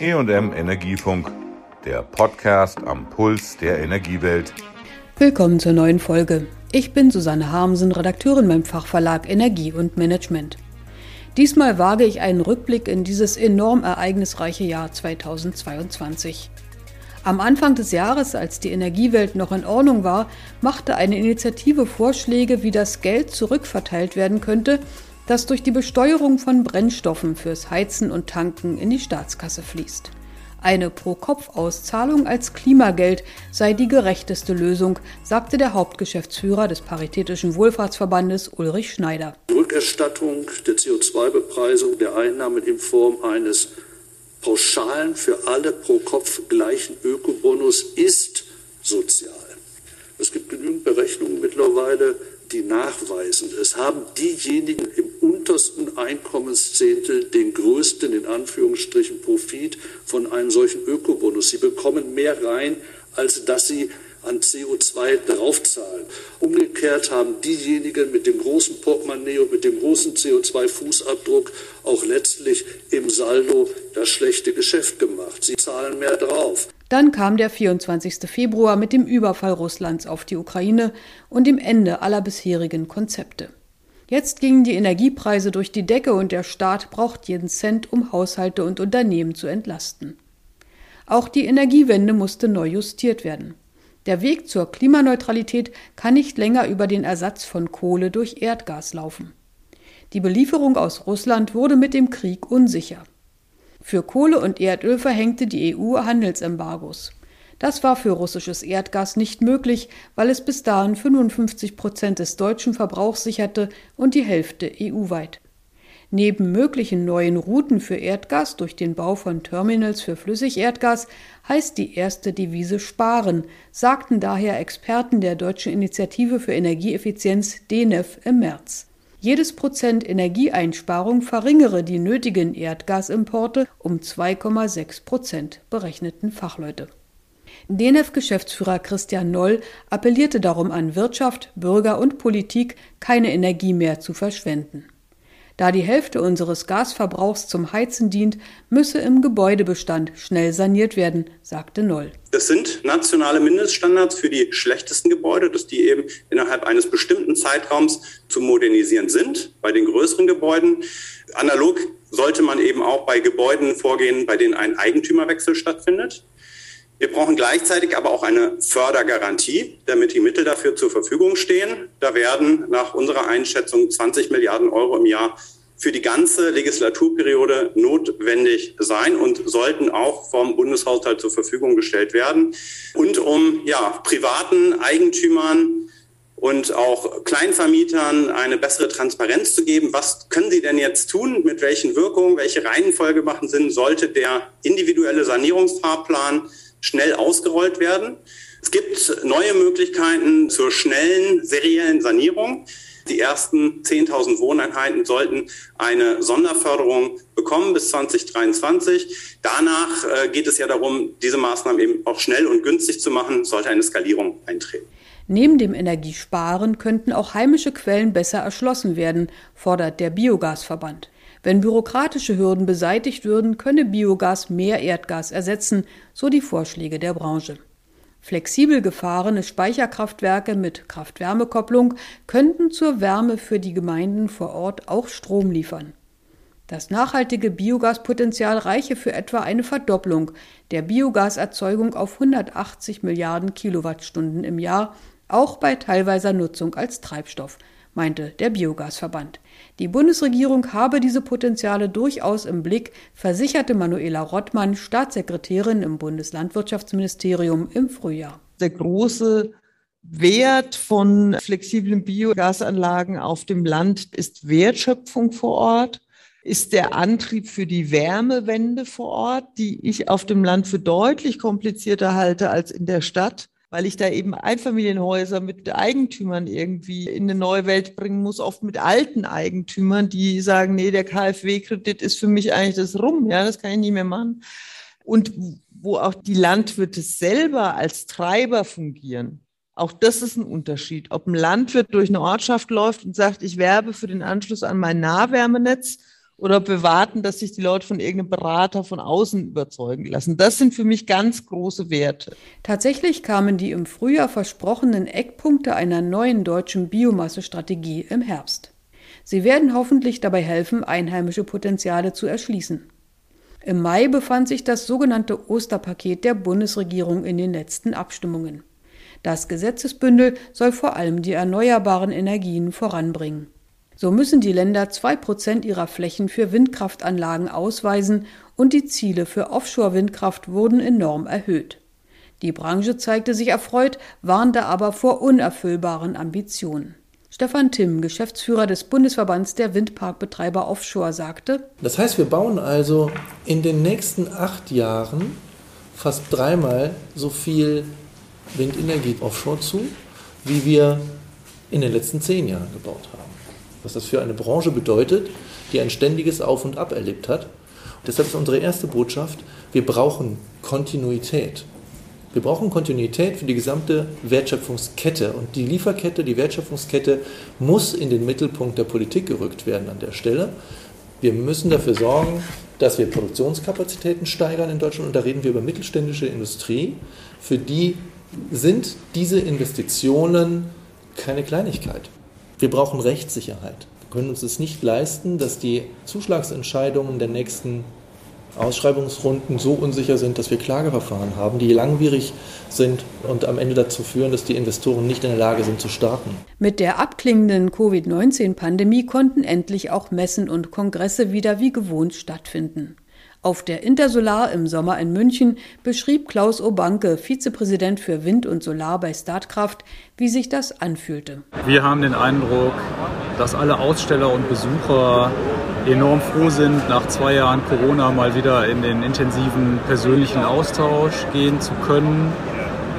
EM Energiefunk, der Podcast am Puls der Energiewelt. Willkommen zur neuen Folge. Ich bin Susanne Harmsen, Redakteurin beim Fachverlag Energie und Management. Diesmal wage ich einen Rückblick in dieses enorm ereignisreiche Jahr 2022. Am Anfang des Jahres, als die Energiewelt noch in Ordnung war, machte eine Initiative Vorschläge, wie das Geld zurückverteilt werden könnte, das durch die Besteuerung von Brennstoffen fürs Heizen und Tanken in die Staatskasse fließt. Eine Pro-Kopf-Auszahlung als Klimageld sei die gerechteste Lösung, sagte der Hauptgeschäftsführer des Paritätischen Wohlfahrtsverbandes Ulrich Schneider. Die Rückerstattung der CO2-Bepreisung der Einnahmen in Form eines pauschalen für alle pro Kopf gleichen Ökobonus ist sozial. Es gibt genügend Berechnungen mittlerweile, die nachweisen, es haben diejenigen im untersten Einkommenszehntel den größten, in Anführungsstrichen, Profit von einem solchen Ökobonus. Sie bekommen mehr rein, als dass sie an CO2 draufzahlen. Umgekehrt haben diejenigen mit dem großen Portemonnaie und mit dem großen CO2-Fußabdruck auch letztlich im Saldo das schlechte Geschäft gemacht. Sie zahlen mehr drauf. Dann kam der 24. Februar mit dem Überfall Russlands auf die Ukraine und dem Ende aller bisherigen Konzepte. Jetzt gingen die Energiepreise durch die Decke und der Staat braucht jeden Cent, um Haushalte und Unternehmen zu entlasten. Auch die Energiewende musste neu justiert werden. Der Weg zur Klimaneutralität kann nicht länger über den Ersatz von Kohle durch Erdgas laufen. Die Belieferung aus Russland wurde mit dem Krieg unsicher. Für Kohle und Erdöl verhängte die EU Handelsembargos. Das war für russisches Erdgas nicht möglich, weil es bis dahin 55 Prozent des deutschen Verbrauchs sicherte und die Hälfte EU-weit. Neben möglichen neuen Routen für Erdgas durch den Bau von Terminals für Flüssigerdgas heißt die erste Devise sparen, sagten daher Experten der Deutschen Initiative für Energieeffizienz DENEF im März. Jedes Prozent Energieeinsparung verringere die nötigen Erdgasimporte um 2,6 Prozent, berechneten Fachleute. DENEF-Geschäftsführer Christian Noll appellierte darum an Wirtschaft, Bürger und Politik, keine Energie mehr zu verschwenden. Da die Hälfte unseres Gasverbrauchs zum Heizen dient, müsse im Gebäudebestand schnell saniert werden, sagte Noll. Das sind nationale Mindeststandards für die schlechtesten Gebäude, dass die eben innerhalb eines bestimmten Zeitraums zu modernisieren sind. Bei den größeren Gebäuden analog sollte man eben auch bei Gebäuden vorgehen, bei denen ein Eigentümerwechsel stattfindet. Wir brauchen gleichzeitig aber auch eine Fördergarantie, damit die Mittel dafür zur Verfügung stehen. Da werden nach unserer Einschätzung 20 Milliarden Euro im Jahr für die ganze Legislaturperiode notwendig sein und sollten auch vom Bundeshaushalt zur Verfügung gestellt werden. Und um ja, privaten Eigentümern und auch Kleinvermietern eine bessere Transparenz zu geben. Was können sie denn jetzt tun? Mit welchen Wirkungen? Welche Reihenfolge machen Sinn? Sollte der individuelle Sanierungsfahrplan schnell ausgerollt werden. Es gibt neue Möglichkeiten zur schnellen seriellen Sanierung. Die ersten 10.000 Wohneinheiten sollten eine Sonderförderung bekommen bis 2023. Danach äh, geht es ja darum, diese Maßnahmen eben auch schnell und günstig zu machen, sollte eine Skalierung eintreten. Neben dem Energiesparen könnten auch heimische Quellen besser erschlossen werden, fordert der Biogasverband. Wenn bürokratische Hürden beseitigt würden, könne Biogas mehr Erdgas ersetzen, so die Vorschläge der Branche. Flexibel gefahrene Speicherkraftwerke mit Kraft-Wärme-Kopplung könnten zur Wärme für die Gemeinden vor Ort auch Strom liefern. Das nachhaltige Biogaspotenzial reiche für etwa eine Verdopplung der Biogaserzeugung auf 180 Milliarden Kilowattstunden im Jahr, auch bei teilweiser Nutzung als Treibstoff, meinte der Biogasverband. Die Bundesregierung habe diese Potenziale durchaus im Blick, versicherte Manuela Rottmann, Staatssekretärin im Bundeslandwirtschaftsministerium im Frühjahr. Der große Wert von flexiblen Biogasanlagen auf dem Land ist Wertschöpfung vor Ort, ist der Antrieb für die Wärmewende vor Ort, die ich auf dem Land für deutlich komplizierter halte als in der Stadt weil ich da eben Einfamilienhäuser mit Eigentümern irgendwie in eine neue Welt bringen muss, oft mit alten Eigentümern, die sagen, nee, der KfW-Kredit ist für mich eigentlich das rum, ja, das kann ich nicht mehr machen. Und wo auch die Landwirte selber als Treiber fungieren. Auch das ist ein Unterschied. Ob ein Landwirt durch eine Ortschaft läuft und sagt, ich werbe für den Anschluss an mein Nahwärmenetz oder bewarten, dass sich die Leute von irgendeinem Berater von außen überzeugen lassen. Das sind für mich ganz große Werte. Tatsächlich kamen die im Frühjahr versprochenen Eckpunkte einer neuen deutschen Biomassestrategie im Herbst. Sie werden hoffentlich dabei helfen, einheimische Potenziale zu erschließen. Im Mai befand sich das sogenannte Osterpaket der Bundesregierung in den letzten Abstimmungen. Das Gesetzesbündel soll vor allem die erneuerbaren Energien voranbringen. So müssen die Länder zwei Prozent ihrer Flächen für Windkraftanlagen ausweisen und die Ziele für Offshore-Windkraft wurden enorm erhöht. Die Branche zeigte sich erfreut, warnte aber vor unerfüllbaren Ambitionen. Stefan Timm, Geschäftsführer des Bundesverbands der Windparkbetreiber Offshore, sagte: Das heißt, wir bauen also in den nächsten acht Jahren fast dreimal so viel Windenergie offshore zu, wie wir in den letzten zehn Jahren gebaut haben was das für eine Branche bedeutet, die ein ständiges Auf und Ab erlebt hat. Und deshalb ist unsere erste Botschaft, wir brauchen Kontinuität. Wir brauchen Kontinuität für die gesamte Wertschöpfungskette. Und die Lieferkette, die Wertschöpfungskette muss in den Mittelpunkt der Politik gerückt werden an der Stelle. Wir müssen dafür sorgen, dass wir Produktionskapazitäten steigern in Deutschland. Und da reden wir über mittelständische Industrie. Für die sind diese Investitionen keine Kleinigkeit. Wir brauchen Rechtssicherheit. Wir können uns es nicht leisten, dass die Zuschlagsentscheidungen der nächsten Ausschreibungsrunden so unsicher sind, dass wir Klageverfahren haben, die langwierig sind und am Ende dazu führen, dass die Investoren nicht in der Lage sind zu starten. Mit der abklingenden Covid-19-Pandemie konnten endlich auch Messen und Kongresse wieder wie gewohnt stattfinden. Auf der Intersolar im Sommer in München beschrieb Klaus Obanke, Vizepräsident für Wind und Solar bei Startkraft, wie sich das anfühlte. Wir haben den Eindruck, dass alle Aussteller und Besucher enorm froh sind, nach zwei Jahren Corona mal wieder in den intensiven persönlichen Austausch gehen zu können.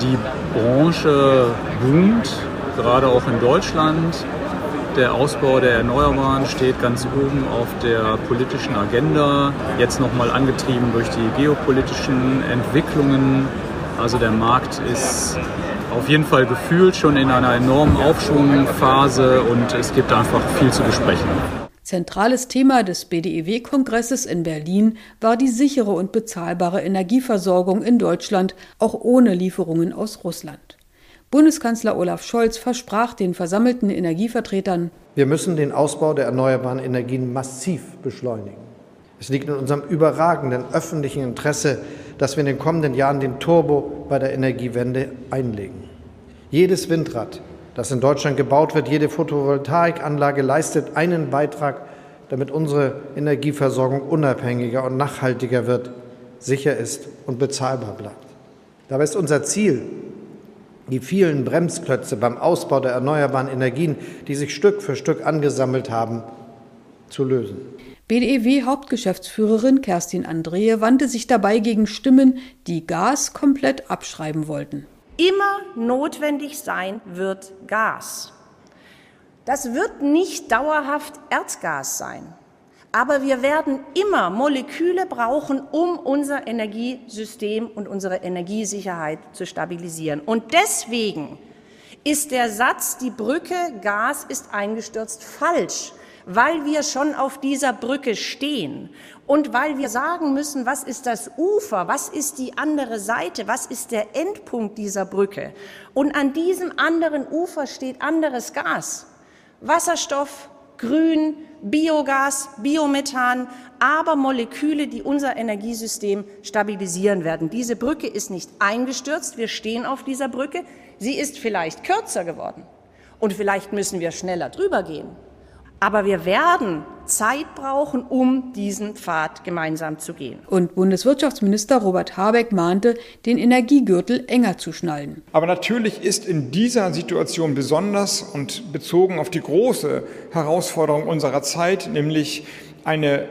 Die Branche boomt, gerade auch in Deutschland. Der Ausbau der Erneuerbaren steht ganz oben auf der politischen Agenda, jetzt nochmal angetrieben durch die geopolitischen Entwicklungen. Also der Markt ist auf jeden Fall gefühlt schon in einer enormen Aufschwungphase und es gibt einfach viel zu besprechen. Zentrales Thema des BDEW-Kongresses in Berlin war die sichere und bezahlbare Energieversorgung in Deutschland, auch ohne Lieferungen aus Russland. Bundeskanzler Olaf Scholz versprach den versammelten Energievertretern, wir müssen den Ausbau der erneuerbaren Energien massiv beschleunigen. Es liegt in unserem überragenden öffentlichen Interesse, dass wir in den kommenden Jahren den Turbo bei der Energiewende einlegen. Jedes Windrad, das in Deutschland gebaut wird, jede Photovoltaikanlage leistet einen Beitrag, damit unsere Energieversorgung unabhängiger und nachhaltiger wird, sicher ist und bezahlbar bleibt. Dabei ist unser Ziel, die vielen Bremsklötze beim Ausbau der erneuerbaren Energien, die sich Stück für Stück angesammelt haben, zu lösen. BDEW-Hauptgeschäftsführerin Kerstin Andrehe wandte sich dabei gegen Stimmen, die Gas komplett abschreiben wollten. Immer notwendig sein wird Gas. Das wird nicht dauerhaft Erdgas sein. Aber wir werden immer Moleküle brauchen, um unser Energiesystem und unsere Energiesicherheit zu stabilisieren. Und deswegen ist der Satz, die Brücke Gas ist eingestürzt, falsch, weil wir schon auf dieser Brücke stehen und weil wir sagen müssen, was ist das Ufer, was ist die andere Seite, was ist der Endpunkt dieser Brücke. Und an diesem anderen Ufer steht anderes Gas, Wasserstoff, Grün, Biogas, Biomethan, aber Moleküle, die unser Energiesystem stabilisieren werden. Diese Brücke ist nicht eingestürzt, wir stehen auf dieser Brücke, sie ist vielleicht kürzer geworden und vielleicht müssen wir schneller drüber gehen. Aber wir werden Zeit brauchen, um diesen Pfad gemeinsam zu gehen. Und Bundeswirtschaftsminister Robert Habeck mahnte, den Energiegürtel enger zu schnallen. Aber natürlich ist in dieser Situation besonders und bezogen auf die große Herausforderung unserer Zeit, nämlich eine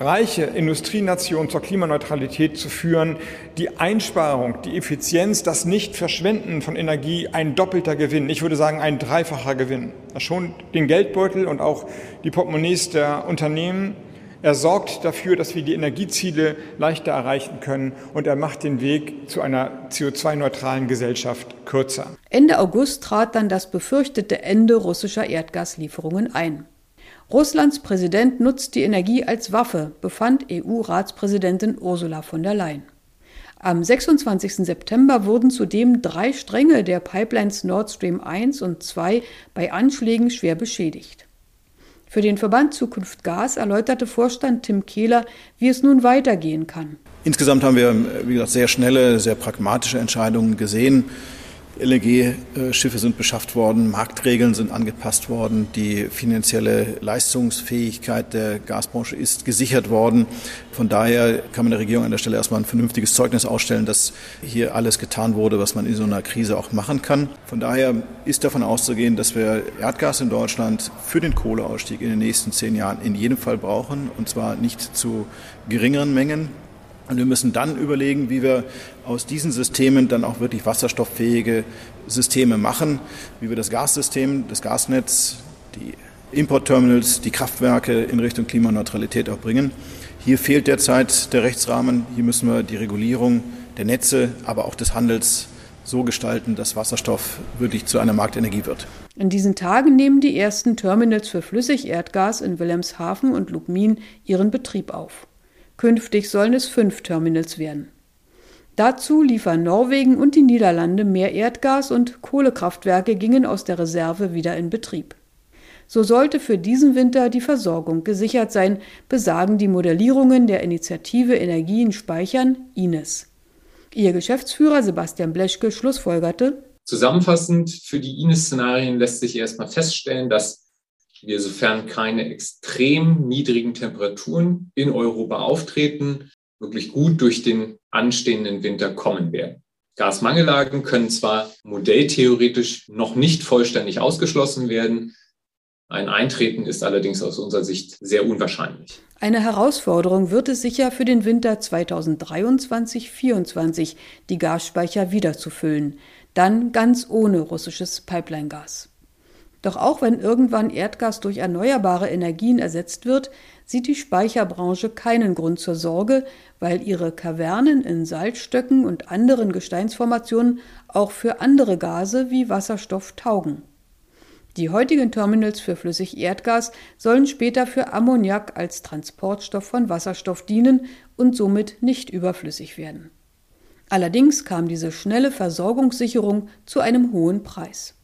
reiche Industrienation zur Klimaneutralität zu führen, die Einsparung, die Effizienz, das Nicht-Verschwenden von Energie ein doppelter Gewinn. Ich würde sagen, ein dreifacher Gewinn. Das schon den Geldbeutel und auch die Portemonnaies der Unternehmen. Er sorgt dafür, dass wir die Energieziele leichter erreichen können und er macht den Weg zu einer CO2-neutralen Gesellschaft kürzer. Ende August trat dann das befürchtete Ende russischer Erdgaslieferungen ein. Russlands Präsident nutzt die Energie als Waffe, befand EU-Ratspräsidentin Ursula von der Leyen. Am 26. September wurden zudem drei Stränge der Pipelines Nord Stream 1 und 2 bei Anschlägen schwer beschädigt. Für den Verband Zukunft Gas erläuterte Vorstand Tim Kehler, wie es nun weitergehen kann. Insgesamt haben wir, wie gesagt, sehr schnelle, sehr pragmatische Entscheidungen gesehen. LNG-Schiffe sind beschafft worden, Marktregeln sind angepasst worden, die finanzielle Leistungsfähigkeit der Gasbranche ist gesichert worden. Von daher kann man der Regierung an der Stelle erstmal ein vernünftiges Zeugnis ausstellen, dass hier alles getan wurde, was man in so einer Krise auch machen kann. Von daher ist davon auszugehen, dass wir Erdgas in Deutschland für den Kohleausstieg in den nächsten zehn Jahren in jedem Fall brauchen, und zwar nicht zu geringeren Mengen. Und wir müssen dann überlegen, wie wir aus diesen Systemen dann auch wirklich wasserstofffähige Systeme machen, wie wir das Gassystem, das Gasnetz, die Importterminals, die Kraftwerke in Richtung Klimaneutralität auch bringen. Hier fehlt derzeit der Rechtsrahmen. Hier müssen wir die Regulierung der Netze, aber auch des Handels so gestalten, dass Wasserstoff wirklich zu einer Marktenergie wird. In diesen Tagen nehmen die ersten Terminals für Flüssigerdgas in Wilhelmshaven und Lubmin ihren Betrieb auf. Künftig sollen es fünf Terminals werden. Dazu liefern Norwegen und die Niederlande mehr Erdgas und Kohlekraftwerke gingen aus der Reserve wieder in Betrieb. So sollte für diesen Winter die Versorgung gesichert sein, besagen die Modellierungen der Initiative Energien speichern INES. Ihr Geschäftsführer Sebastian Bleschke schlussfolgerte, Zusammenfassend für die INES-Szenarien lässt sich erstmal feststellen, dass wir, sofern keine extrem niedrigen Temperaturen in Europa auftreten, wirklich gut durch den anstehenden Winter kommen werden. Gasmangellagen können zwar modelltheoretisch noch nicht vollständig ausgeschlossen werden, ein Eintreten ist allerdings aus unserer Sicht sehr unwahrscheinlich. Eine Herausforderung wird es sicher für den Winter 2023-24, die Gasspeicher wiederzufüllen, dann ganz ohne russisches Pipeline-Gas. Doch auch wenn irgendwann Erdgas durch erneuerbare Energien ersetzt wird, sieht die Speicherbranche keinen Grund zur Sorge, weil ihre Kavernen in Salzstöcken und anderen Gesteinsformationen auch für andere Gase wie Wasserstoff taugen. Die heutigen Terminals für Flüssigerdgas sollen später für Ammoniak als Transportstoff von Wasserstoff dienen und somit nicht überflüssig werden. Allerdings kam diese schnelle Versorgungssicherung zu einem hohen Preis.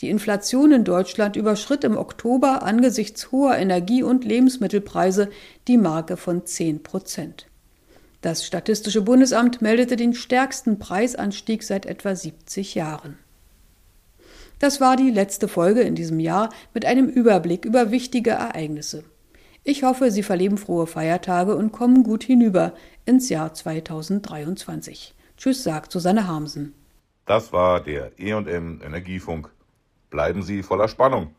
Die Inflation in Deutschland überschritt im Oktober angesichts hoher Energie- und Lebensmittelpreise die Marke von 10 Prozent. Das Statistische Bundesamt meldete den stärksten Preisanstieg seit etwa 70 Jahren. Das war die letzte Folge in diesem Jahr mit einem Überblick über wichtige Ereignisse. Ich hoffe, Sie verleben frohe Feiertage und kommen gut hinüber ins Jahr 2023. Tschüss, sagt Susanne Harmsen. Das war der E&M Energiefunk. Bleiben Sie voller Spannung.